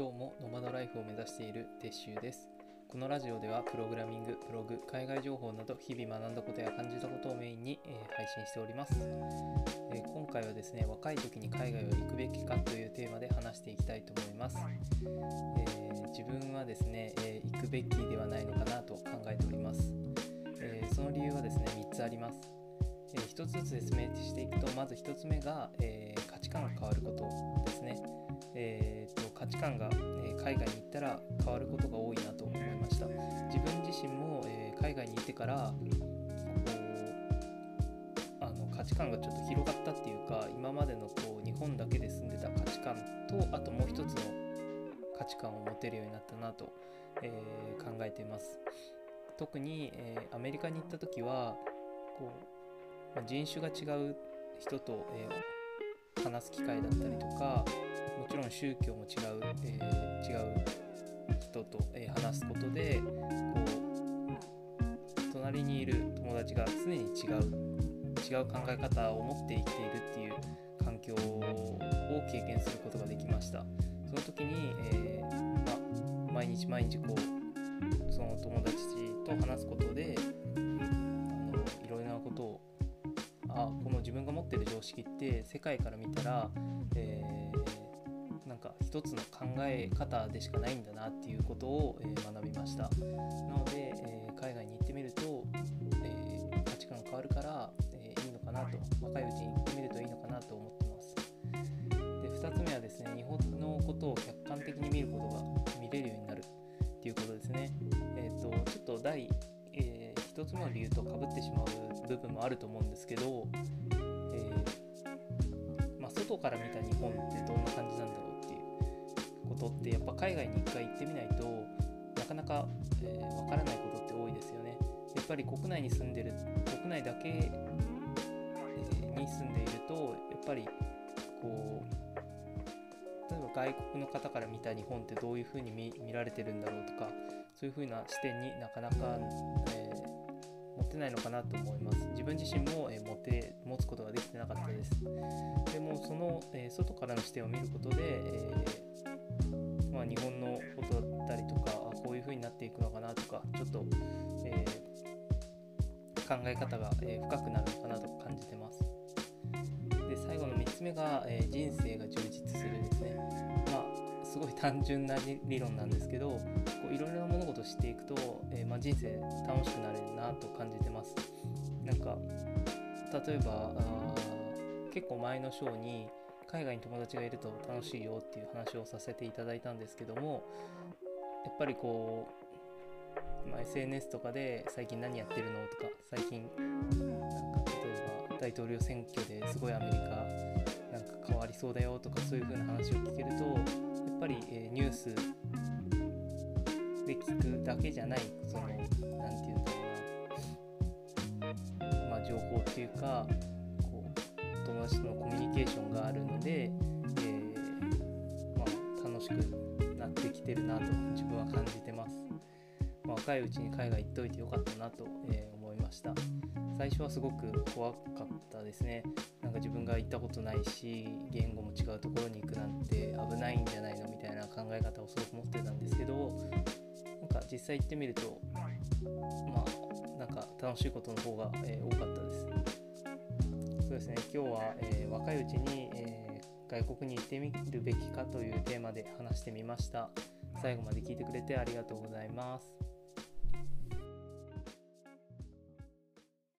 どうもノマドライフを目指している鉄舟です。このラジオではプログラミング、ブログ、海外情報など日々学んだことや感じたことをメインに、えー配信しております、えー今回はですね若い時に海外を行くべきかというテーマで話していきたいと思います、えー自分はですね、えー行くべきではないのかなと考えております、えーその理由はですね3つあります。えー一つずつ説明していくとまず1つ目が、えー価値観が変わることですね、えー観が、え海外に行ったら変わることが多いなと思いました。自分自身も、え海外に行ってからこうあの価値観がちょっと広がったっていうか今までのこう日本だけで住んでた価値観とあともう一つの価値観を持てるようになったなと、えー考えています。特に、えーアメリカに行った時はこうまあ人種が違う人と、えー話す機会だったりとかもちろん宗教も違う、えー違う人と、えー話すことでこう隣にいる友達が常に違う違う考え方を持って生きているっていう環境を経験することができました。その時に、えーま、毎日毎日こうその友達と話すことであのいろいろなことをあこの自分が持ってる常識って世界から見たら、えーなんか一つの考え方でしかないんだなっていうことを、えー学びました。なので、えー海外に行ってみると、えー価値観が変わるから、えーいいのかなと若いうちに行ってみるといいのかなと思ってます。で2つ目はですね日本のことを客観的に見ることが見れるようになるっていうことですね。えっ、とちょっと第、え1つ目の理由とかぶってしまう部分もあると思うんですけど、えーまあ、外から見た日本ってことってやっぱ海外に一回行ってみないとなかなかわ、えーからないことって多いですよね。やっぱり国内に住んでる国内だけ、えーに住んでいるとやっぱりこう例えば外国の方から見た日本ってどういうふうに見見られてるんだろうとかそういうふうな視点になかなか、えー持ってないのかなと思います。自分自身も、えー持て持つことができてなかったです。でもその、えー外からの視点を見ることで、えーまあ、日本のことだったりとかあこういうふうになっていくのかなとかちょっと、えー考え方が、えー深くなるのかなと感じてます。で最後の3つ目が、えー人生が充実するですね。まあすごい単純な理論なんですけどこういろいろな物事を知っていくと、えーまあ、人生楽しくなれるなと感じてます。なんか例えばあ結構前の章に海外に友達がいると楽しいよっていう話をさせていただいたんですけどもやっぱりこう、まあ、SNS とかで最近何やってるのとか最近なんか例えば大統領選挙ですごいアメリカなんか変わりそうだよとかそういう風な話を聞けるとやっぱり、えニュースで聞くだけじゃないそのなんて言うんだろうなまあ情報っていうかこう友達とのコミュニケーションがあるので、えーまあ、楽しくなってきてるなと自分は感じてます、まあ、若いうちに海外行っといてよかったなと、えー思いました。最初はすごく怖かったですね。なんか自分が行ったことないし言語も違うところに行くなんて危ないんじゃないのみたいな考え方をすごく持ってたんですけどなんか実際行ってみるとまあなんか楽しいことの方が、えー多かったそうですね。今日は、えー若いうちに、えー外国に行ってみるべきかというテーマで話してみました。最後まで聞いてくれてありがとうございます